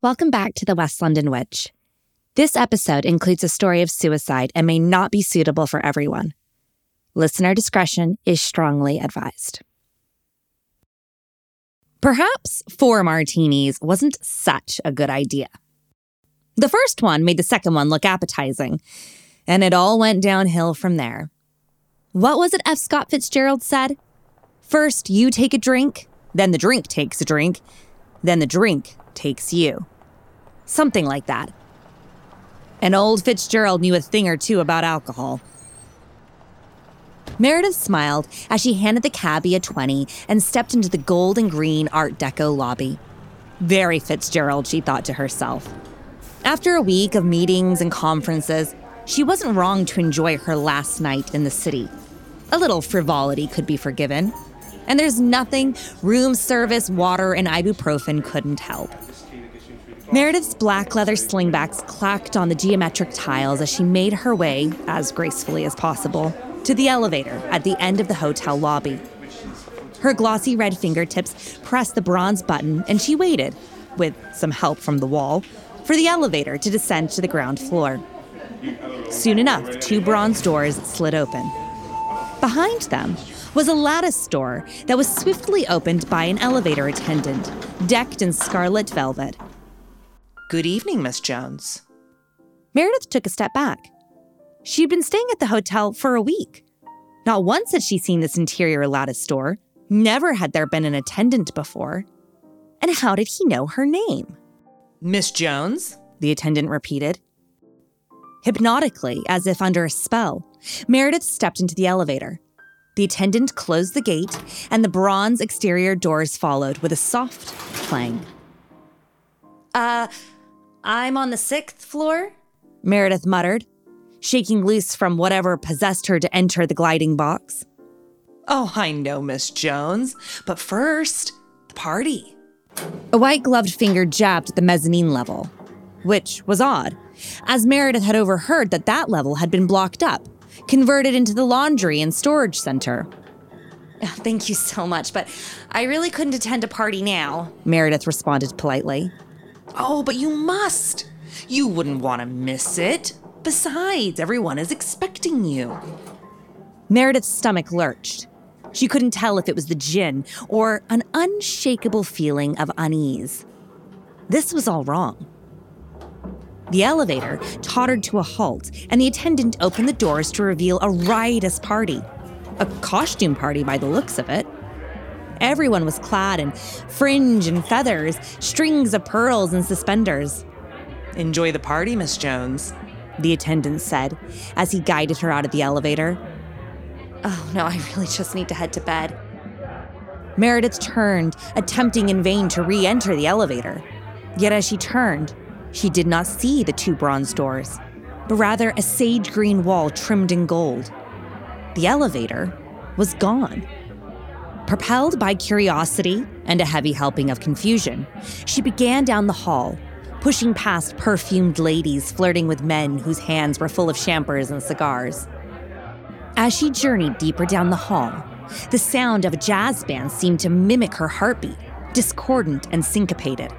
Welcome back to the West London Witch. This episode includes a story of suicide and may not be suitable for everyone. Listener discretion is strongly advised. Perhaps four martinis wasn't such a good idea. The first one made the second one look appetizing, and it all went downhill from there. What was it F. Scott Fitzgerald said? First, you take a drink, then the drink takes a drink, then the drink takes you. Something like that. And old Fitzgerald knew a thing or two about alcohol. Meredith smiled as she handed the cabbie a 20 and stepped into the gold and green Art Deco lobby. Very Fitzgerald, she thought to herself. After a week of meetings and conferences, she wasn't wrong to enjoy her last night in the city. A little frivolity could be forgiven. And there's nothing room service, water, and ibuprofen couldn't help. Meredith's black leather slingbacks clacked on the geometric tiles as she made her way, as gracefully as possible, to the elevator at the end of the hotel lobby. Her glossy red fingertips pressed the bronze button and she waited, with some help from the wall, for the elevator to descend to the ground floor. Soon enough, two bronze doors slid open. Behind them was a lattice door that was swiftly opened by an elevator attendant, decked in scarlet velvet. Good evening, Miss Jones. Meredith took a step back. She'd been staying at the hotel for a week. Not once had she seen this interior lattice door. Never had there been an attendant before. And how did he know her name? Miss Jones? The attendant repeated. Hypnotically, as if under a spell, Meredith stepped into the elevator. The attendant closed the gate, and the bronze exterior doors followed with a soft clang. Uh, I'm on the sixth floor, Meredith muttered, shaking loose from whatever possessed her to enter the gliding box. Oh, I know, Miss Jones. But first, the party. A white gloved finger jabbed at the mezzanine level, which was odd, as Meredith had overheard that that level had been blocked up, converted into the laundry and storage center. Ah, thank you so much, but I really couldn't attend a party now, Meredith responded politely. Oh, but you must. You wouldn't want to miss it. Besides, everyone is expecting you. Meredith's stomach lurched. She couldn't tell if it was the gin or an unshakable feeling of unease. This was all wrong. The elevator tottered to a halt, and the attendant opened the doors to reveal a riotous party. A costume party by the looks of it. Everyone was clad in fringe and feathers, strings of pearls and suspenders. Enjoy the party, Miss Jones, the attendant said as he guided her out of the elevator. Oh, no, I really just need to head to bed. Meredith turned, attempting in vain to re enter the elevator. Yet as she turned, she did not see the two bronze doors, but rather a sage green wall trimmed in gold. The elevator was gone. Propelled by curiosity and a heavy helping of confusion, she began down the hall, pushing past perfumed ladies flirting with men whose hands were full of champers and cigars. As she journeyed deeper down the hall, the sound of a jazz band seemed to mimic her heartbeat, discordant and syncopated.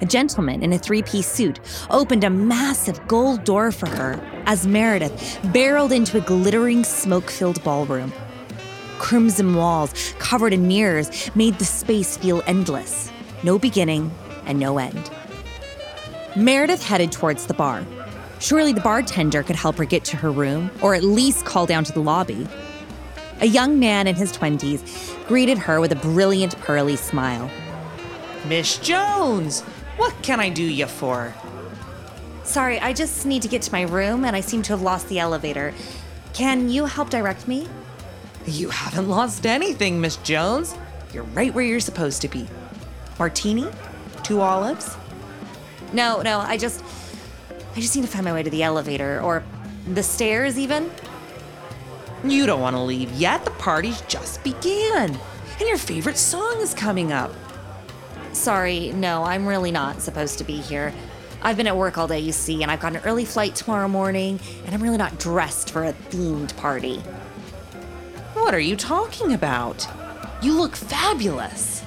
A gentleman in a three piece suit opened a massive gold door for her as Meredith barreled into a glittering, smoke filled ballroom. Crimson walls covered in mirrors made the space feel endless no beginning and no end. Meredith headed towards the bar. Surely the bartender could help her get to her room, or at least call down to the lobby. A young man in his 20s greeted her with a brilliant, pearly smile. Miss Jones, what can I do you for? Sorry, I just need to get to my room and I seem to have lost the elevator. Can you help direct me? You haven't lost anything, Miss Jones. You're right where you're supposed to be. Martini? Two olives? No, no, I just. I just need to find my way to the elevator or the stairs, even. You don't want to leave yet. The party's just began. And your favorite song is coming up. Sorry, no, I'm really not supposed to be here. I've been at work all day, you see, and I've got an early flight tomorrow morning, and I'm really not dressed for a themed party. What are you talking about? You look fabulous.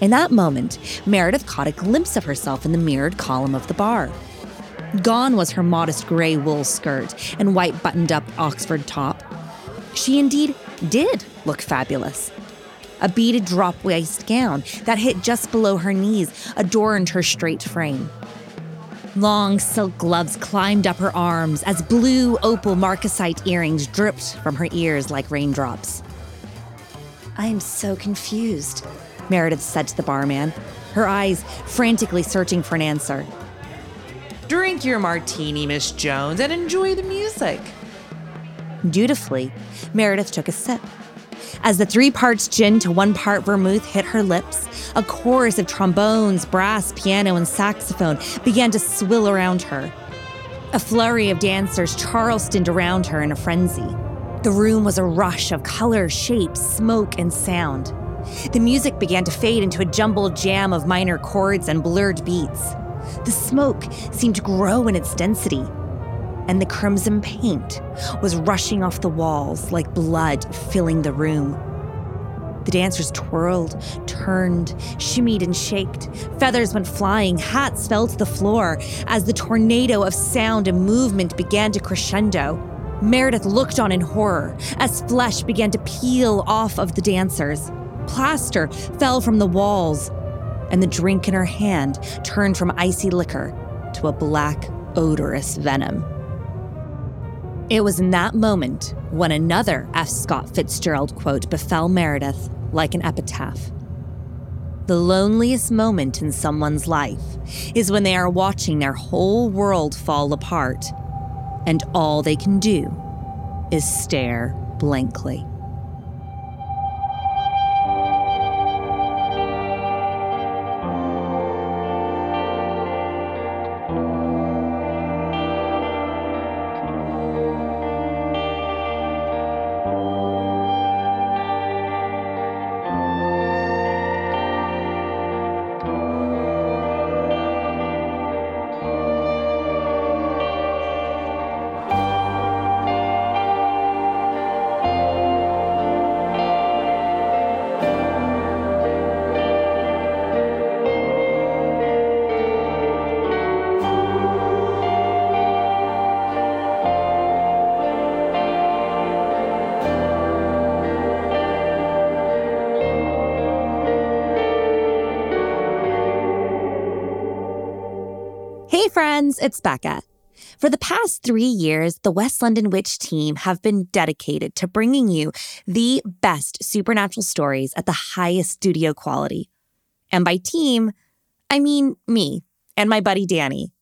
In that moment, Meredith caught a glimpse of herself in the mirrored column of the bar. Gone was her modest gray wool skirt and white buttoned up Oxford top. She indeed did look fabulous. A beaded drop waist gown that hit just below her knees adorned her straight frame. Long silk gloves climbed up her arms as blue opal marcasite earrings dripped from her ears like raindrops. I am so confused, Meredith said to the barman, her eyes frantically searching for an answer. Drink your martini, Miss Jones, and enjoy the music. Dutifully, Meredith took a sip. As the three parts gin to one part vermouth hit her lips, a chorus of trombones, brass, piano, and saxophone began to swill around her. A flurry of dancers charlestoned around her in a frenzy. The room was a rush of color, shape, smoke, and sound. The music began to fade into a jumbled jam of minor chords and blurred beats. The smoke seemed to grow in its density, and the crimson paint was rushing off the walls like blood filling the room. The dancers twirled, turned, shimmied, and shaked. Feathers went flying, hats fell to the floor as the tornado of sound and movement began to crescendo. Meredith looked on in horror as flesh began to peel off of the dancers. Plaster fell from the walls, and the drink in her hand turned from icy liquor to a black, odorous venom. It was in that moment when another F. Scott Fitzgerald quote befell Meredith like an epitaph. The loneliest moment in someone's life is when they are watching their whole world fall apart, and all they can do is stare blankly. Friends, it's Becca. For the past three years, the West London Witch team have been dedicated to bringing you the best supernatural stories at the highest studio quality. And by team, I mean me and my buddy Danny.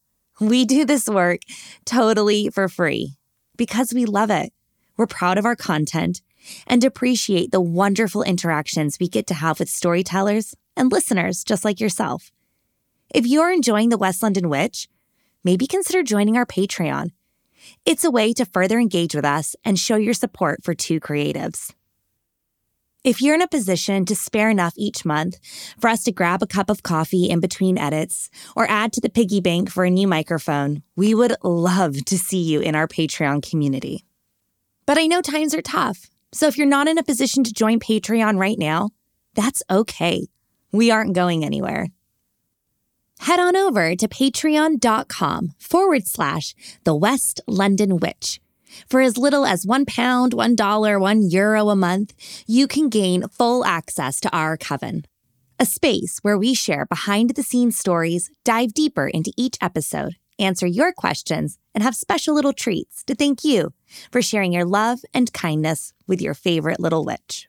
We do this work totally for free because we love it. We're proud of our content and appreciate the wonderful interactions we get to have with storytellers and listeners just like yourself. If you're enjoying the West London Witch, maybe consider joining our Patreon. It's a way to further engage with us and show your support for two creatives. If you're in a position to spare enough each month for us to grab a cup of coffee in between edits or add to the piggy bank for a new microphone, we would love to see you in our Patreon community. But I know times are tough, so if you're not in a position to join Patreon right now, that's okay. We aren't going anywhere head on over to patreon.com forward slash the West London Witch. For as little as one pound, one dollar, one euro a month, you can gain full access to our coven, a space where we share behind the scenes stories, dive deeper into each episode, answer your questions, and have special little treats to thank you for sharing your love and kindness with your favorite little witch.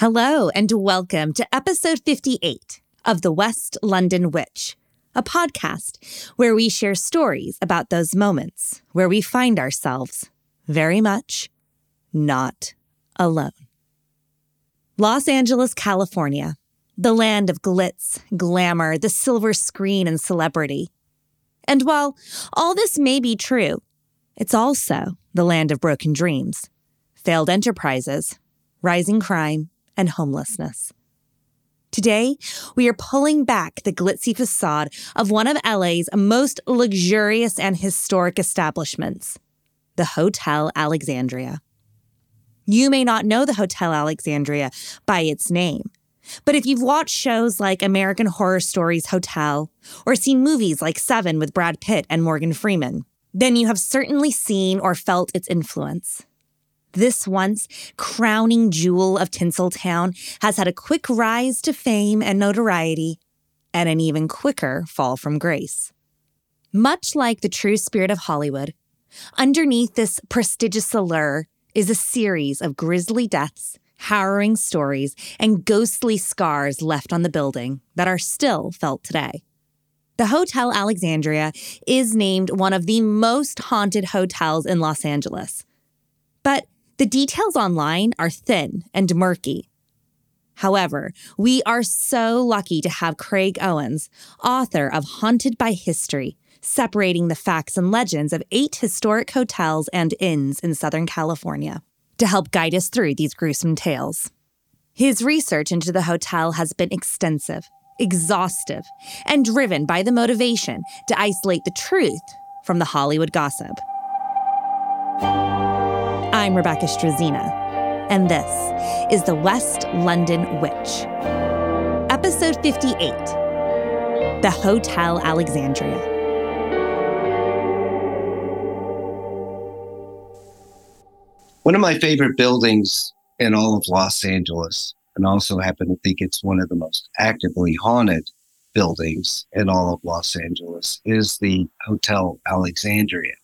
Hello, and welcome to episode 58 of The West London Witch, a podcast where we share stories about those moments where we find ourselves very much not alone. Los Angeles, California, the land of glitz, glamour, the silver screen, and celebrity. And while all this may be true, it's also the land of broken dreams, failed enterprises, rising crime, and homelessness. Today, we are pulling back the glitzy facade of one of LA's most luxurious and historic establishments, the Hotel Alexandria. You may not know the Hotel Alexandria by its name, but if you've watched shows like American Horror Stories Hotel or seen movies like Seven with Brad Pitt and Morgan Freeman, then you have certainly seen or felt its influence. This once crowning jewel of Tinseltown has had a quick rise to fame and notoriety, and an even quicker fall from grace. Much like the true spirit of Hollywood, underneath this prestigious allure is a series of grisly deaths, harrowing stories, and ghostly scars left on the building that are still felt today. The Hotel Alexandria is named one of the most haunted hotels in Los Angeles. But the details online are thin and murky. However, we are so lucky to have Craig Owens, author of Haunted by History, separating the facts and legends of eight historic hotels and inns in Southern California, to help guide us through these gruesome tales. His research into the hotel has been extensive, exhaustive, and driven by the motivation to isolate the truth from the Hollywood gossip. I'm Rebecca Strazina, and this is the West London Witch. Episode 58 The Hotel Alexandria. One of my favorite buildings in all of Los Angeles, and also happen to think it's one of the most actively haunted buildings in all of Los Angeles, is the Hotel Alexandria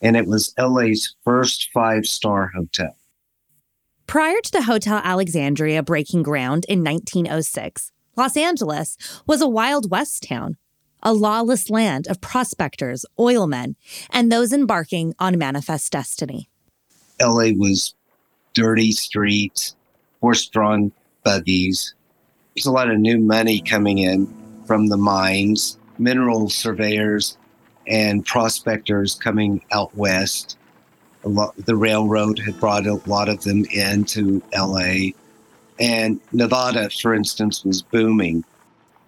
and it was LA's first five star hotel. Prior to the Hotel Alexandria breaking ground in 1906, Los Angeles was a Wild West town, a lawless land of prospectors, oilmen, and those embarking on manifest destiny. LA was dirty streets, horse drawn buggies. There's a lot of new money coming in from the mines, mineral surveyors and prospectors coming out west. Lot, the railroad had brought a lot of them into LA. And Nevada, for instance, was booming.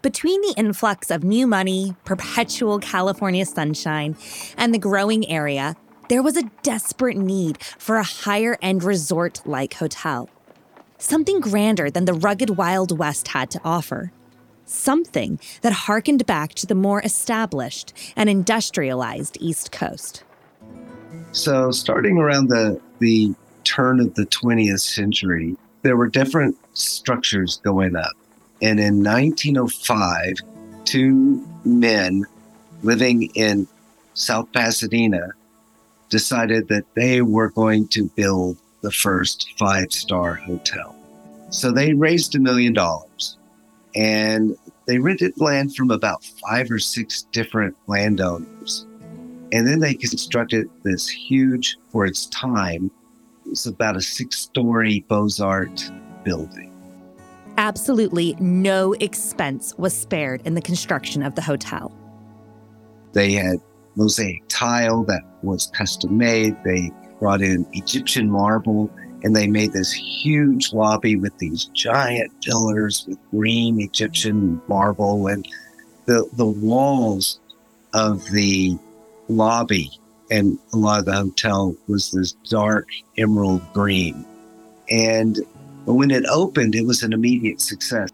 Between the influx of new money, perpetual California sunshine, and the growing area, there was a desperate need for a higher end resort like hotel. Something grander than the rugged Wild West had to offer something that harkened back to the more established and industrialized East Coast. So, starting around the, the turn of the 20th century, there were different structures going up. And in 1905, two men living in South Pasadena decided that they were going to build the first five star hotel. So they raised a million dollars and they rented land from about five or six different landowners. And then they constructed this huge, for its time, it's about a six story Beaux Arts building. Absolutely no expense was spared in the construction of the hotel. They had mosaic tile that was custom made. They brought in Egyptian marble and they made this huge lobby with these giant pillars with green Egyptian marble and the the walls of the lobby and a lot of the hotel was this dark emerald green. And when it opened, it was an immediate success.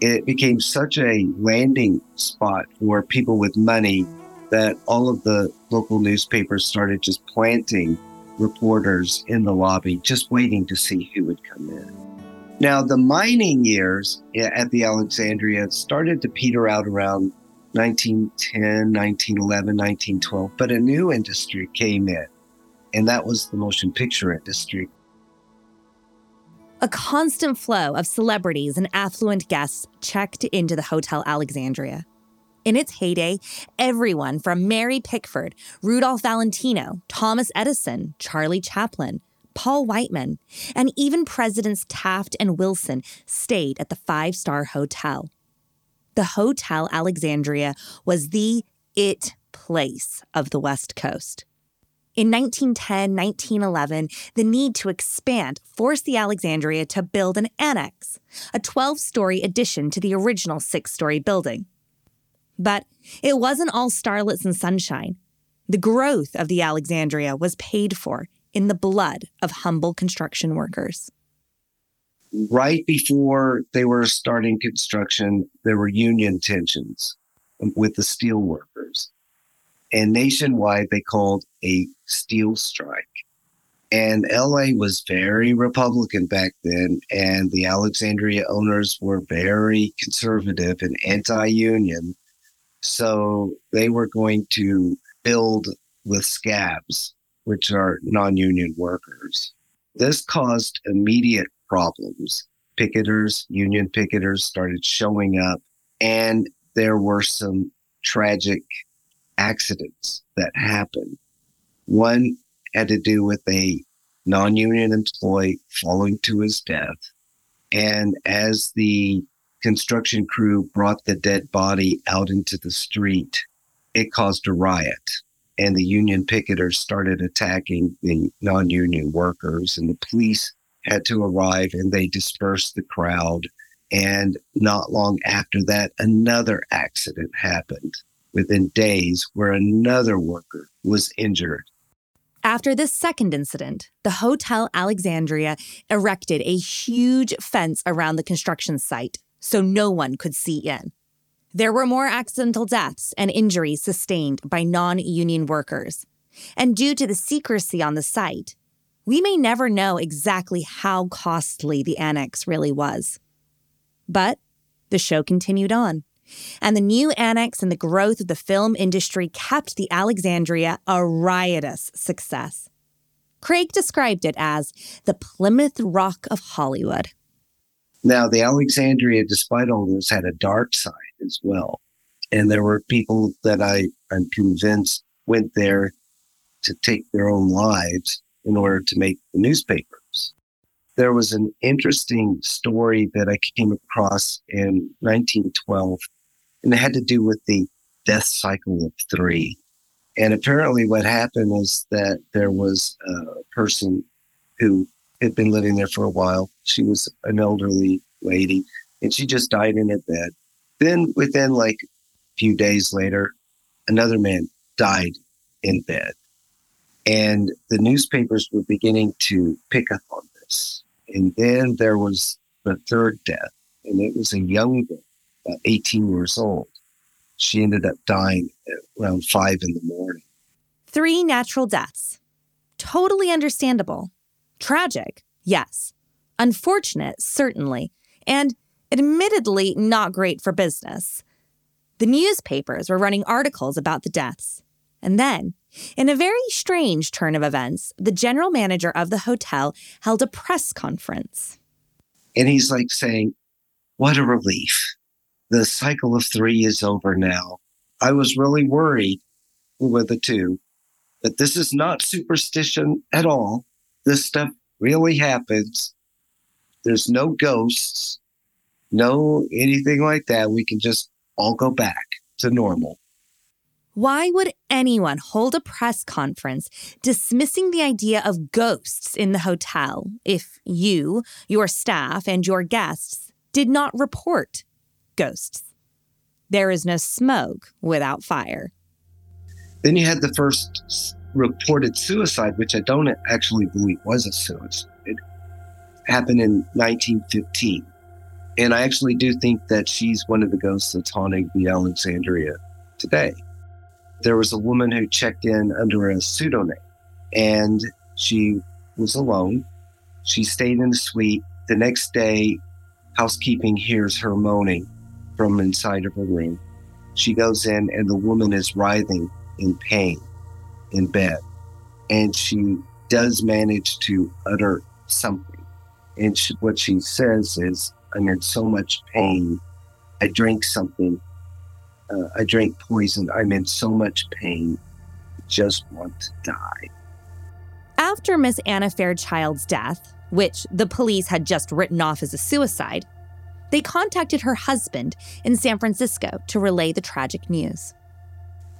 It became such a landing spot for people with money that all of the local newspapers started just planting reporters in the lobby just waiting to see who would come in. Now, the mining years at the Alexandria started to peter out around 1910, 1911, 1912, but a new industry came in, and that was the motion picture industry. A constant flow of celebrities and affluent guests checked into the Hotel Alexandria. In its heyday, everyone from Mary Pickford, Rudolph Valentino, Thomas Edison, Charlie Chaplin, Paul Whiteman, and even Presidents Taft and Wilson stayed at the five star hotel. The Hotel Alexandria was the it place of the West Coast. In 1910, 1911, the need to expand forced the Alexandria to build an annex, a 12 story addition to the original six story building. But it wasn't all starlets and sunshine. The growth of the Alexandria was paid for in the blood of humble construction workers. Right before they were starting construction, there were union tensions with the steel workers. And nationwide, they called a steel strike. And LA was very Republican back then, and the Alexandria owners were very conservative and anti union. So they were going to build with scabs, which are non union workers. This caused immediate problems. Picketers, union picketers started showing up, and there were some tragic accidents that happened. One had to do with a non union employee falling to his death. And as the construction crew brought the dead body out into the street, it caused a riot. And the union picketers started attacking the non union workers, and the police had to arrive and they dispersed the crowd. And not long after that, another accident happened within days where another worker was injured. After this second incident, the Hotel Alexandria erected a huge fence around the construction site so no one could see in. There were more accidental deaths and injuries sustained by non union workers. And due to the secrecy on the site, we may never know exactly how costly the annex really was. But the show continued on. And the new annex and the growth of the film industry kept the Alexandria a riotous success. Craig described it as the Plymouth Rock of Hollywood. Now, the Alexandria, despite all this, had a dark side as well. And there were people that I, I'm convinced went there to take their own lives in order to make the newspapers. There was an interesting story that I came across in 1912, and it had to do with the death cycle of three. And apparently, what happened is that there was a person who had been living there for a while. She was an elderly lady, and she just died in her bed. Then, within like a few days later, another man died in bed. And the newspapers were beginning to pick up on this. And then there was the third death, and it was a young girl, about 18 years old. She ended up dying around five in the morning. Three natural deaths. Totally understandable. Tragic, yes. Unfortunate, certainly. And admittedly not great for business. The newspapers were running articles about the deaths. And then in a very strange turn of events, the general manager of the hotel held a press conference. And he's like saying, What a relief. The cycle of three is over now. I was really worried with the two, but this is not superstition at all. This stuff really happens. There's no ghosts, no anything like that. We can just all go back to normal. Why would anyone hold a press conference dismissing the idea of ghosts in the hotel if you, your staff, and your guests did not report ghosts? There is no smoke without fire. Then you had the first reported suicide, which I don't actually believe was a suicide. Happened in 1915. And I actually do think that she's one of the ghosts that's haunting the Alexandria today there was a woman who checked in under a pseudonym and she was alone. She stayed in the suite. The next day, housekeeping hears her moaning from inside of her room. She goes in and the woman is writhing in pain in bed. And she does manage to utter something. And she, what she says is, I'm in so much pain. I drank something uh, I drank poison. I'm in so much pain. I just want to die. After Miss Anna Fairchild's death, which the police had just written off as a suicide, they contacted her husband in San Francisco to relay the tragic news.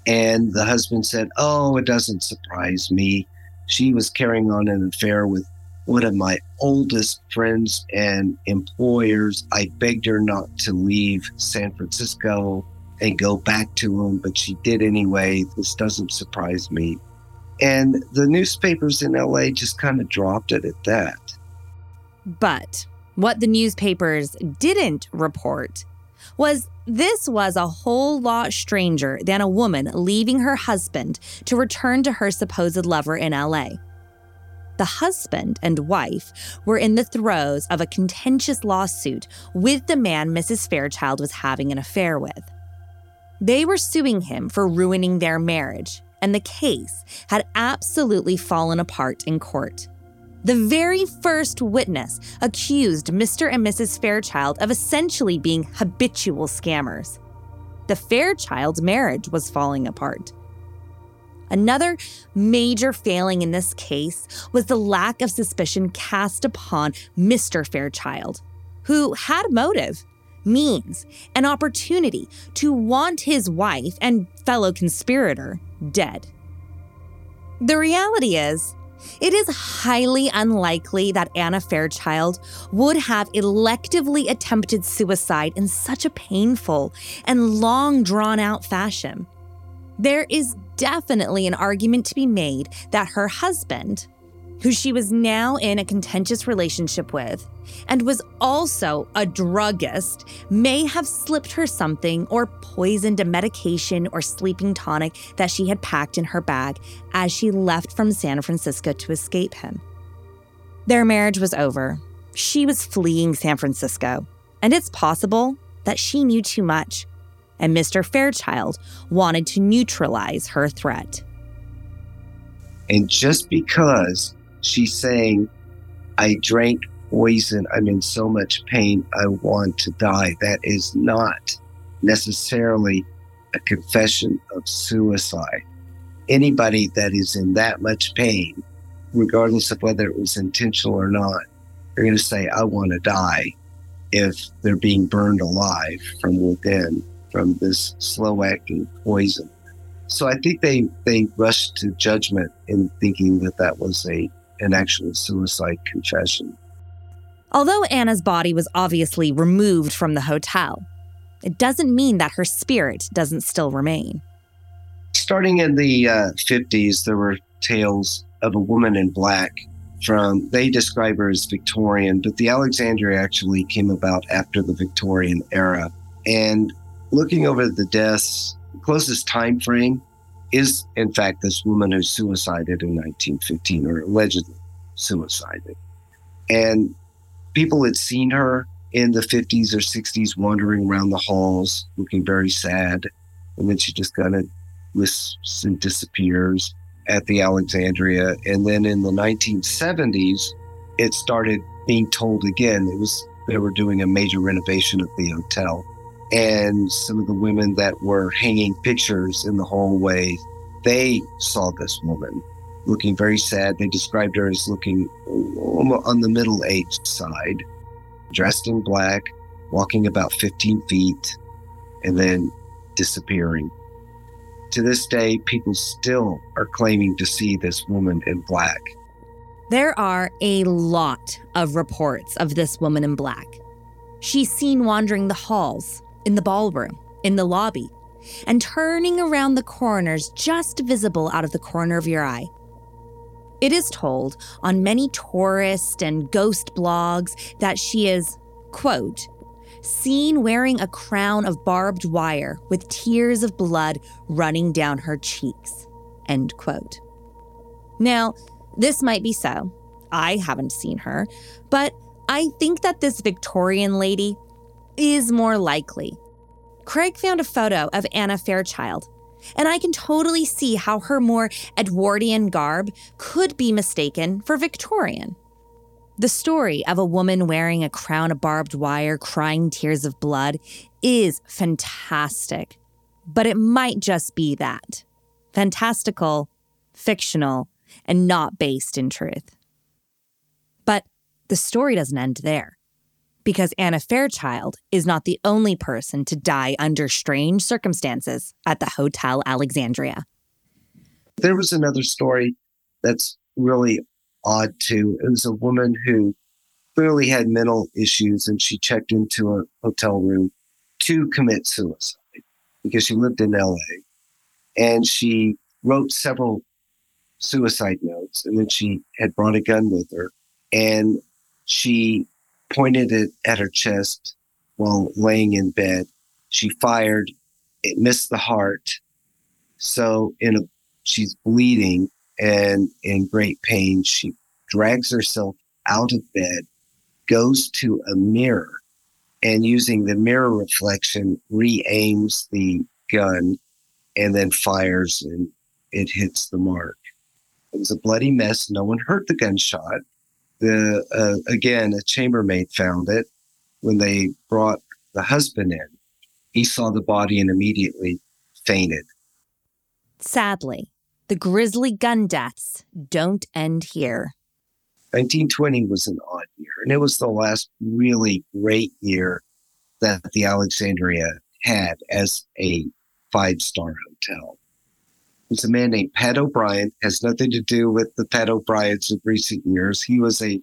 And the husband said, Oh, it doesn't surprise me. She was carrying on an affair with one of my oldest friends and employers. I begged her not to leave San Francisco and go back to him, but she did anyway. This doesn't surprise me. And the newspapers in LA just kind of dropped it at that. But what the newspapers didn't report was this was a whole lot stranger than a woman leaving her husband to return to her supposed lover in LA. The husband and wife were in the throes of a contentious lawsuit with the man Mrs. Fairchild was having an affair with. They were suing him for ruining their marriage, and the case had absolutely fallen apart in court. The very first witness accused Mr. and Mrs. Fairchild of essentially being habitual scammers. The Fairchild marriage was falling apart. Another major failing in this case was the lack of suspicion cast upon Mr. Fairchild, who had motive, means, and opportunity to want his wife and fellow conspirator dead. The reality is, it is highly unlikely that Anna Fairchild would have electively attempted suicide in such a painful and long drawn out fashion. There is definitely an argument to be made that her husband, who she was now in a contentious relationship with, and was also a druggist, may have slipped her something or poisoned a medication or sleeping tonic that she had packed in her bag as she left from San Francisco to escape him. Their marriage was over. She was fleeing San Francisco, and it's possible that she knew too much, and Mr. Fairchild wanted to neutralize her threat. And just because she's saying, I drank poison, I'm in so much pain, I want to die, that is not necessarily a confession of suicide. Anybody that is in that much pain, regardless of whether it was intentional or not, they're going to say, I want to die if they're being burned alive from within from this slow acting poison. So I think they, they rushed to judgment in thinking that that was a an actual suicide confession. Although Anna's body was obviously removed from the hotel, it doesn't mean that her spirit doesn't still remain. Starting in the uh, 50s, there were tales of a woman in black from, they describe her as Victorian, but the Alexandria actually came about after the Victorian era. And looking over the deaths, the closest time frame is, in fact, this woman who suicided in 1915 or allegedly suicided. And people had seen her in the 50s or 60s wandering around the halls looking very sad. And then she just kind of wisps and disappears at the Alexandria. And then in the 1970s, it started being told again. It was they were doing a major renovation of the hotel and some of the women that were hanging pictures in the hallway, they saw this woman looking very sad. They described her as looking on the middle aged side, dressed in black, walking about 15 feet, and then disappearing. To this day, people still are claiming to see this woman in black. There are a lot of reports of this woman in black. She's seen wandering the halls, in the ballroom, in the lobby, and turning around the corners just visible out of the corner of your eye. It is told on many tourist and ghost blogs that she is, quote, seen wearing a crown of barbed wire with tears of blood running down her cheeks, end quote. Now, this might be so. I haven't seen her, but I think that this Victorian lady is more likely. Craig found a photo of Anna Fairchild, and I can totally see how her more Edwardian garb could be mistaken for Victorian. The story of a woman wearing a crown of barbed wire crying tears of blood is fantastic, but it might just be that fantastical, fictional, and not based in truth. But the story doesn't end there because Anna Fairchild is not the only person to die under strange circumstances at the Hotel Alexandria. There was another story that's really odd too. It was a woman who clearly had mental issues and she checked into a hotel room to commit suicide because she lived in LA. And she wrote several suicide notes. And then she had brought a gun with her and she pointed it at her chest while laying in bed. She fired. It missed the heart. So in a, she's bleeding and in great pain. She drags herself out of bed, goes to a mirror, and using the mirror reflection, re-aims the gun and then fires and it hits the mark. It was a bloody mess. No one heard the gunshot. The uh, again, a chambermaid found it when they brought the husband in. He saw the body and immediately fainted. Sadly, the grisly gun deaths don't end here. 1920 was an odd year, and it was the last really great year that the Alexandria had as a five star hotel. There's a man named Pat O'Brien, has nothing to do with the Pat O'Briens of recent years. He was a,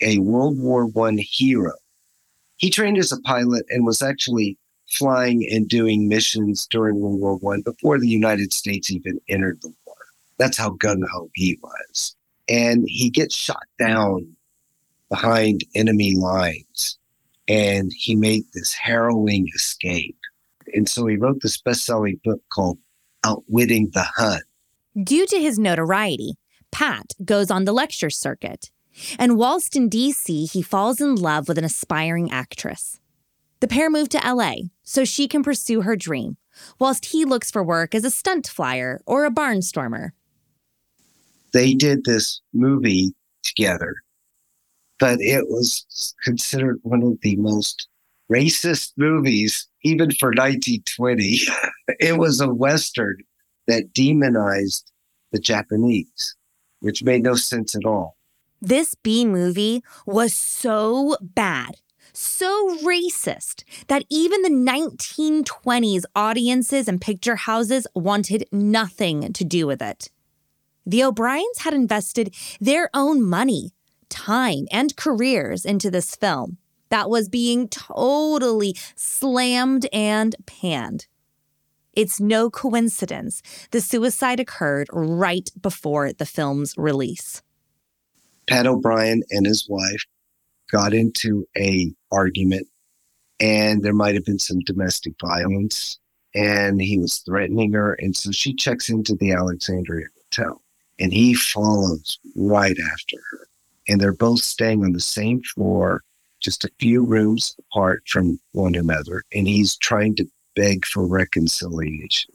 a World War One hero. He trained as a pilot and was actually flying and doing missions during World War One before the United States even entered the war. That's how gung ho he was. And he gets shot down behind enemy lines. And he made this harrowing escape. And so he wrote this best selling book called Outwitting the Hun. Due to his notoriety, Pat goes on the lecture circuit. And whilst in DC, he falls in love with an aspiring actress. The pair move to LA so she can pursue her dream, whilst he looks for work as a stunt flyer or a barnstormer they did this movie together, but it was considered one of the most racist movies, even for 1920. it was a Western that demonized the Japanese, which made no sense at all. This B movie was so bad, so racist, that even the 1920s audiences and picture houses wanted nothing to do with it. The O'Briens had invested their own money, time, and careers into this film that was being totally slammed and panned. It's no coincidence the suicide occurred right before the film's release. Pat O'Brien and his wife got into a argument and there might have been some domestic violence and he was threatening her and so she checks into the Alexandria hotel and he follows right after her. And they're both staying on the same floor, just a few rooms apart from one another. And he's trying to beg for reconciliation.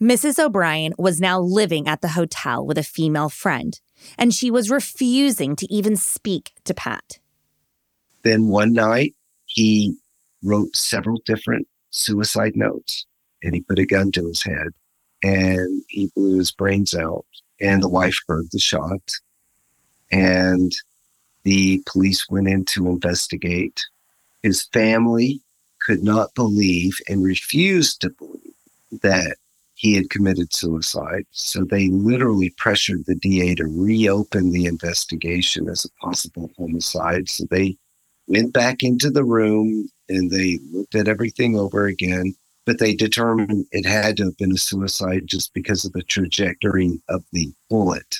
Mrs. O'Brien was now living at the hotel with a female friend, and she was refusing to even speak to Pat. Then one night, he wrote several different suicide notes and he put a gun to his head and he blew his brains out and the wife heard the shot and the police went in to investigate. His family could not believe and refused to believe that he had committed suicide. So they literally pressured the DA to reopen the investigation as a possible homicide. So they went back into the room and they looked at everything over again but they determined it had to have been a suicide just because of the trajectory of the bullet.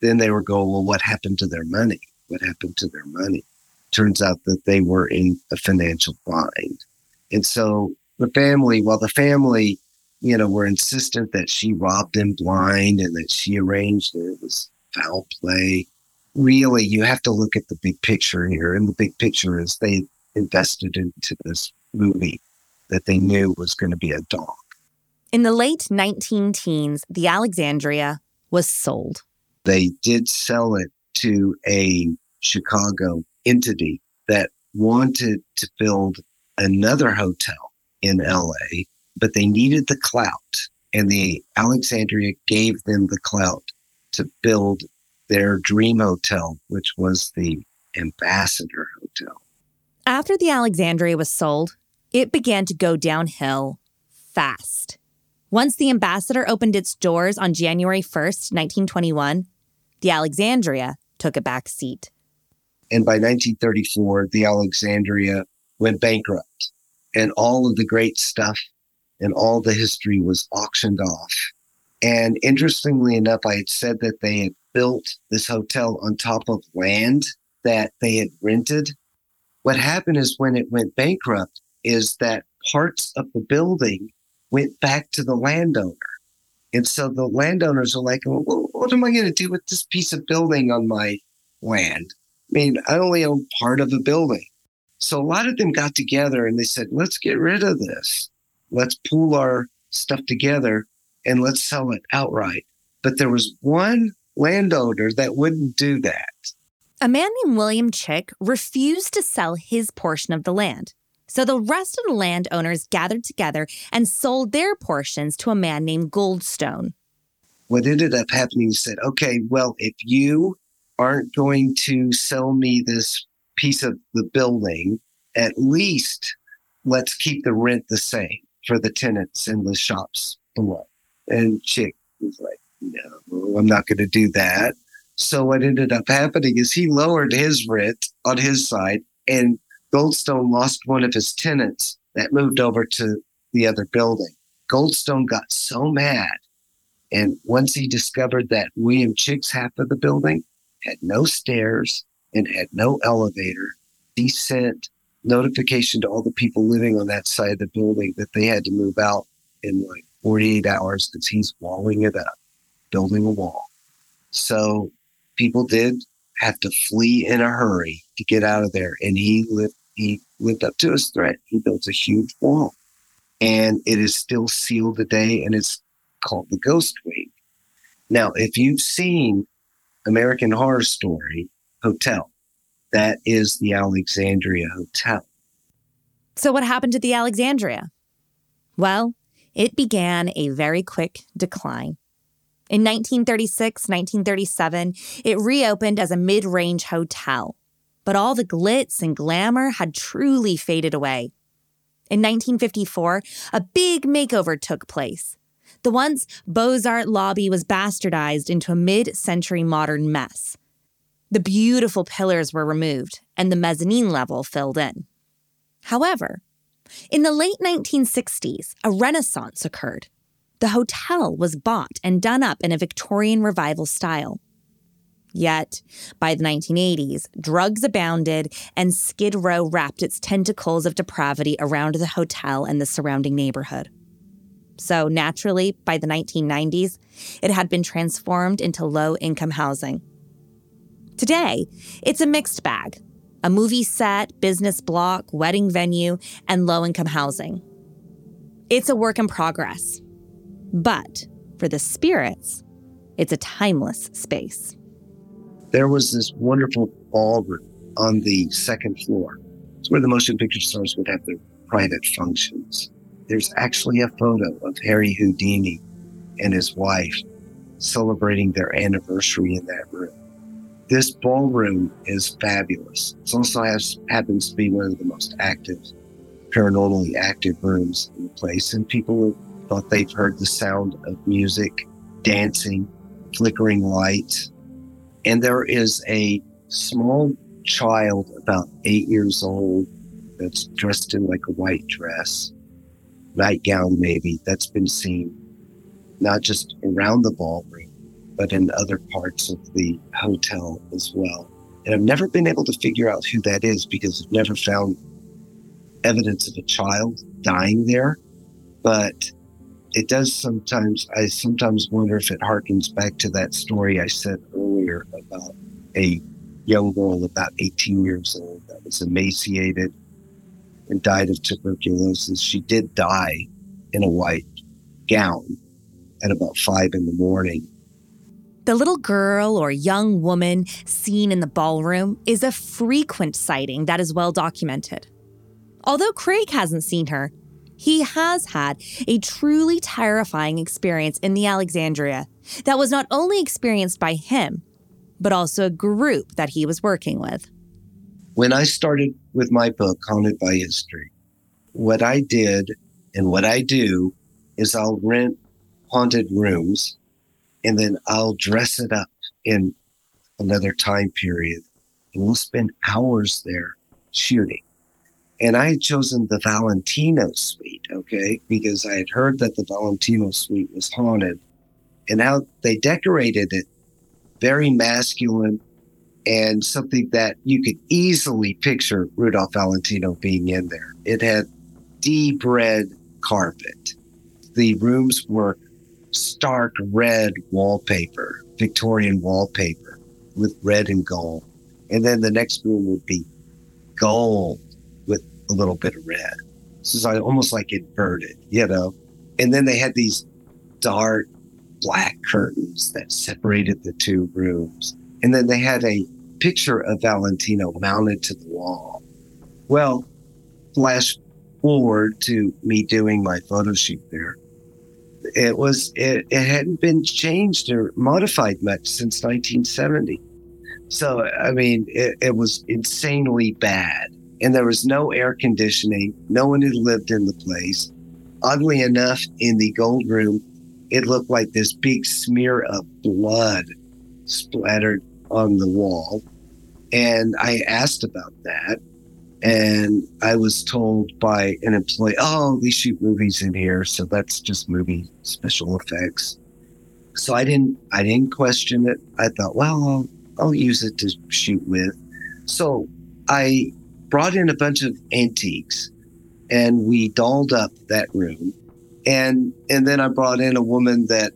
Then they were going, well, what happened to their money? What happened to their money? Turns out that they were in a financial bind. And so the family, while the family, you know, were insistent that she robbed them blind and that she arranged it, it was foul play. Really, you have to look at the big picture here. And the big picture is they invested into this movie that they knew was going to be a dog. In the late 19 teens, the Alexandria was sold. They did sell it to a Chicago entity that wanted to build another hotel in LA, but they needed the clout. And the Alexandria gave them the clout to build their dream hotel, which was the Ambassador Hotel. After the Alexandria was sold, it began to go downhill fast. Once the Ambassador opened its doors on January 1st, 1921, the Alexandria took a back seat. And by 1934, the Alexandria went bankrupt, and all of the great stuff and all the history was auctioned off. And interestingly enough, I had said that they had built this hotel on top of land that they had rented. What happened is when it went bankrupt, is that parts of the building went back to the landowner. And so the landowners are like, well, what am I going to do with this piece of building on my land? I mean, I only own part of the building. So a lot of them got together and they said, let's get rid of this. Let's pool our stuff together and let's sell it outright. But there was one landowner that wouldn't do that. A man named William Chick refused to sell his portion of the land. So the rest of the landowners gathered together and sold their portions to a man named Goldstone. What ended up happening is said, okay, well, if you aren't going to sell me this piece of the building, at least let's keep the rent the same for the tenants in the shops below. And Chick was like, no, I'm not going to do that. So what ended up happening is he lowered his rent on his side and Goldstone lost one of his tenants that moved over to the other building. Goldstone got so mad. And once he discovered that William Chick's half of the building had no stairs and had no elevator, he sent notification to all the people living on that side of the building that they had to move out in like 48 hours because he's walling it up, building a wall. So people did have to flee in a hurry to get out of there. And he lived he lived up to his threat. He built a huge wall, and it is still sealed today, and it's called the Ghost Wing. Now, if you've seen American Horror Story Hotel, that is the Alexandria Hotel. So, what happened to the Alexandria? Well, it began a very quick decline. In 1936, 1937, it reopened as a mid range hotel but all the glitz and glamour had truly faded away. In 1954, a big makeover took place. The once Beaux Arts lobby was bastardized into a mid century modern mess. The beautiful pillars were removed and the mezzanine level filled in. However, in the late 1960s, a renaissance occurred. The hotel was bought and done up in a Victorian revival style. Yet, by the 1980s, drugs abounded and Skid Row wrapped its tentacles of depravity around the hotel and the surrounding neighborhood. So, naturally, by the 1990s, it had been transformed into low income housing. Today, it's a mixed bag a movie set, business block, wedding venue, and low income housing. It's a work in progress. But for the spirits, it's a timeless space there was this wonderful ballroom on the second floor. It's where the motion picture stars would have their private functions. There's actually a photo of Harry Houdini and his wife celebrating their anniversary in that room. This ballroom is fabulous. It also has, happens to be one of the most active, paranormally active rooms in the place. And people thought they've heard the sound of music, dancing, flickering lights, and there is a small child, about eight years old, that's dressed in like a white dress, nightgown maybe, that's been seen not just around the ballroom, but in other parts of the hotel as well. And I've never been able to figure out who that is because I've never found evidence of a child dying there. But it does sometimes, I sometimes wonder if it harkens back to that story I said earlier about a young girl about 18 years old that was emaciated and died of tuberculosis. She did die in a white gown at about five in the morning. The little girl or young woman seen in the ballroom is a frequent sighting that is well documented. Although Craig hasn't seen her, he has had a truly terrifying experience in the Alexandria that was not only experienced by him, but also a group that he was working with. When I started with my book, Haunted by History, what I did and what I do is I'll rent haunted rooms and then I'll dress it up in another time period and we'll spend hours there shooting. And I had chosen the Valentino suite, okay, because I had heard that the Valentino suite was haunted and how they decorated it very masculine, and something that you could easily picture Rudolph Valentino being in there. It had deep red carpet. The rooms were stark red wallpaper, Victorian wallpaper with red and gold. And then the next room would be gold with a little bit of red. So it's almost like inverted, you know? And then they had these dark black curtains that separated the two rooms. And then they had a picture of Valentino mounted to the wall. Well, flash forward to me doing my photo shoot there. It was it, it hadn't been changed or modified much since 1970. So I mean, it, it was insanely bad, and there was no air conditioning. No one had lived in the place. Oddly enough, in the gold room, it looked like this big smear of blood splattered on the wall. And I asked about that. And I was told by an employee, oh, we shoot movies in here. So that's just movie special effects. So I didn't, I didn't question it. I thought, well, I'll, I'll use it to shoot with. So I brought in a bunch of antiques and we dolled up that room. And, and then I brought in a woman that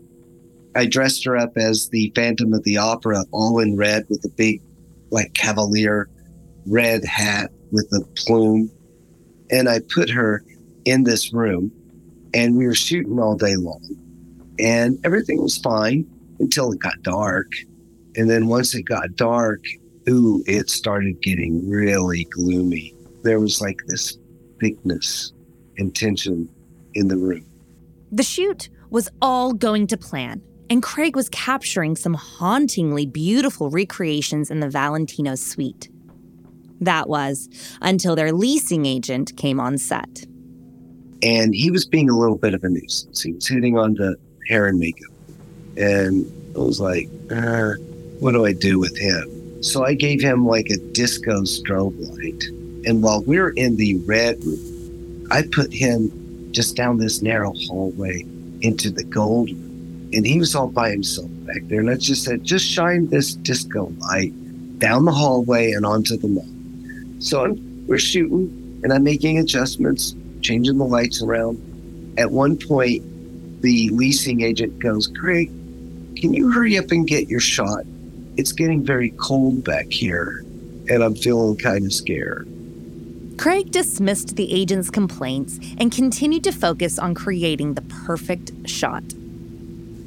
I dressed her up as the Phantom of the Opera, all in red with a big, like, cavalier red hat with a plume. And I put her in this room and we were shooting all day long. And everything was fine until it got dark. And then once it got dark, ooh, it started getting really gloomy. There was like this thickness and tension in the room. The shoot was all going to plan, and Craig was capturing some hauntingly beautiful recreations in the Valentino suite. That was until their leasing agent came on set. And he was being a little bit of a nuisance. He was hitting on the hair and makeup. And I was like, uh, what do I do with him? So I gave him like a disco strobe light. And while we are in the red room, I put him just down this narrow hallway into the gold. And he was all by himself back there. And I just said, just shine this disco light down the hallway and onto the mall. So I'm, we're shooting and I'm making adjustments, changing the lights around. At one point, the leasing agent goes, Craig, can you hurry up and get your shot? It's getting very cold back here, and I'm feeling kind of scared. Craig dismissed the agent's complaints and continued to focus on creating the perfect shot.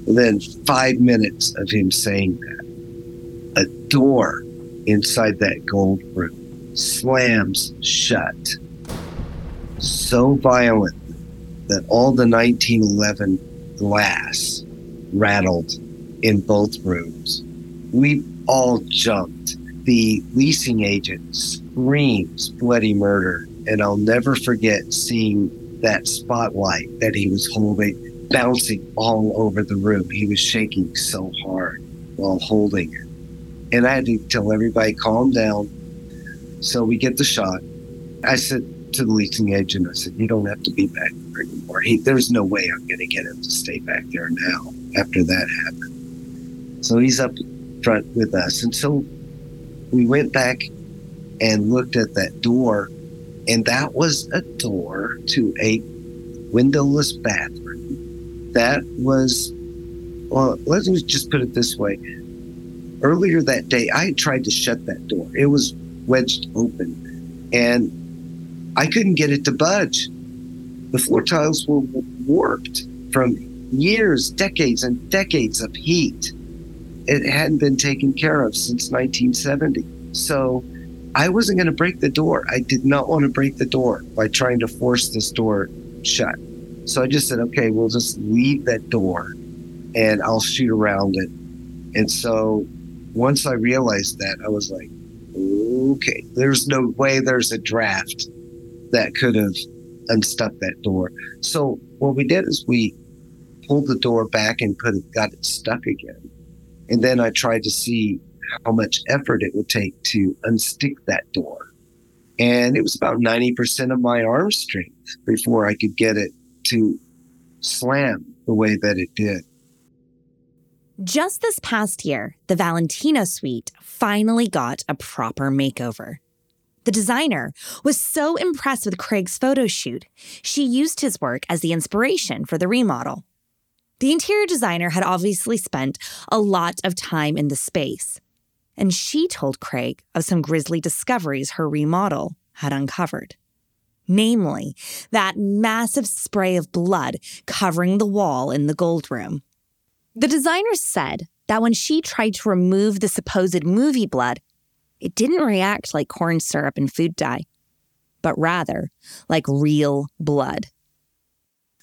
Within five minutes of him saying that, a door inside that gold room slams shut so violent that all the 1911 glass rattled in both rooms. We all jumped. The leasing agent screams bloody murder, and I'll never forget seeing that spotlight that he was holding bouncing all over the room. He was shaking so hard while holding it. And I had to tell everybody, calm down, so we get the shot. I said to the leasing agent, I said, You don't have to be back there anymore. He, there's no way I'm going to get him to stay back there now after that happened. So he's up front with us. And so we went back and looked at that door, and that was a door to a windowless bathroom. That was, well, let me just put it this way. Earlier that day, I tried to shut that door. It was wedged open, and I couldn't get it to budge. The floor tiles were warped from years, decades, and decades of heat. It hadn't been taken care of since 1970. So I wasn't going to break the door. I did not want to break the door by trying to force this door shut. So I just said, okay, we'll just leave that door and I'll shoot around it. And so once I realized that, I was like, okay, there's no way there's a draft that could have unstuck that door. So what we did is we pulled the door back and put it, got it stuck again. And then I tried to see how much effort it would take to unstick that door. And it was about 90% of my arm strength before I could get it to slam the way that it did. Just this past year, the Valentino suite finally got a proper makeover. The designer was so impressed with Craig's photo shoot, she used his work as the inspiration for the remodel. The interior designer had obviously spent a lot of time in the space, and she told Craig of some grisly discoveries her remodel had uncovered. Namely, that massive spray of blood covering the wall in the gold room. The designer said that when she tried to remove the supposed movie blood, it didn't react like corn syrup and food dye, but rather like real blood.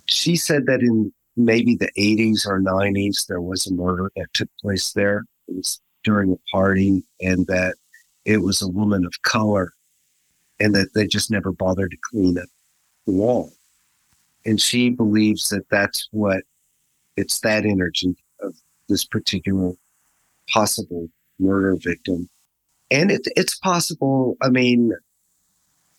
She said that in maybe the 80s or 90s, there was a murder that took place there. It was during a party, and that it was a woman of color, and that they just never bothered to clean up the wall. And she believes that that's what it's that energy of this particular possible murder victim. And it, it's possible, I mean,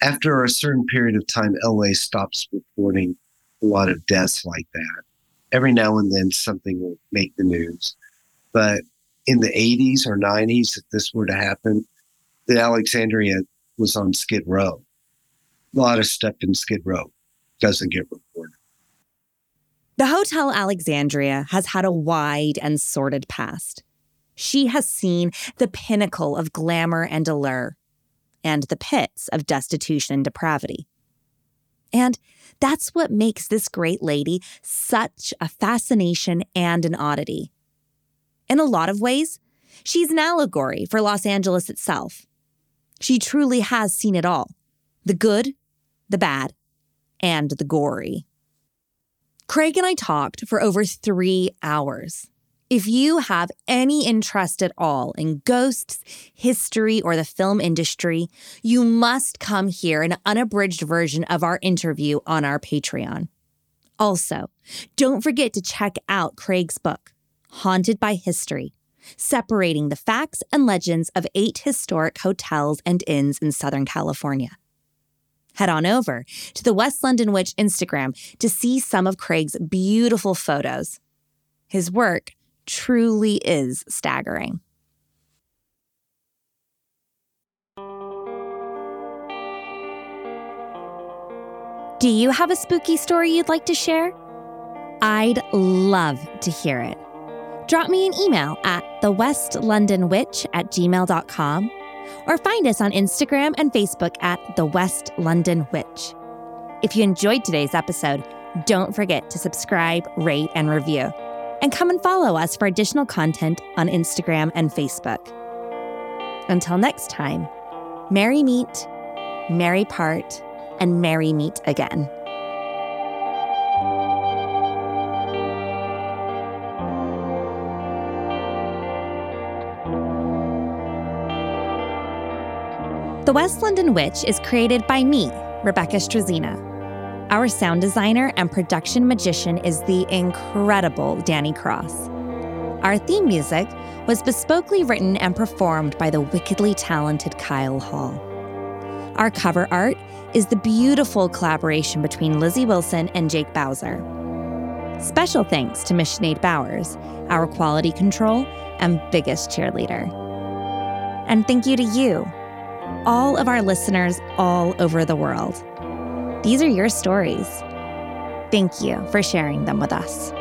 after a certain period of time, LA stops reporting a lot of deaths like that every now and then something will make the news. But in the 80s or 90s, if this were to happen, the Alexandria was on Skid Row. A lot of stuff in Skid Row doesn't get reported. The Hotel Alexandria has had a wide and sordid past. She has seen the pinnacle of glamour and allure, and the pits of destitution and depravity. And that's what makes this great lady such a fascination and an oddity. In a lot of ways, she's an allegory for Los Angeles itself. She truly has seen it all the good, the bad, and the gory. Craig and I talked for over three hours. If you have any interest at all in ghosts, history, or the film industry, you must come hear an unabridged version of our interview on our Patreon. Also, don't forget to check out Craig's book, Haunted by History, separating the facts and legends of eight historic hotels and inns in Southern California. Head on over to the West London Witch Instagram to see some of Craig's beautiful photos. His work truly is staggering. Do you have a spooky story you'd like to share? I'd love to hear it. Drop me an email at thewestlondonwitch at gmail.com or find us on Instagram and Facebook at The West London Witch. If you enjoyed today's episode, don't forget to subscribe, rate, and review and come and follow us for additional content on Instagram and Facebook. Until next time, merry meet, merry part, and merry meet again. The West London Witch is created by me, Rebecca Strazina. Our sound designer and production magician is the incredible Danny Cross. Our theme music was bespokely written and performed by the wickedly talented Kyle Hall. Our cover art is the beautiful collaboration between Lizzie Wilson and Jake Bowser. Special thanks to Miss Sinead Bowers, our quality control and biggest cheerleader. And thank you to you, all of our listeners all over the world. These are your stories. Thank you for sharing them with us.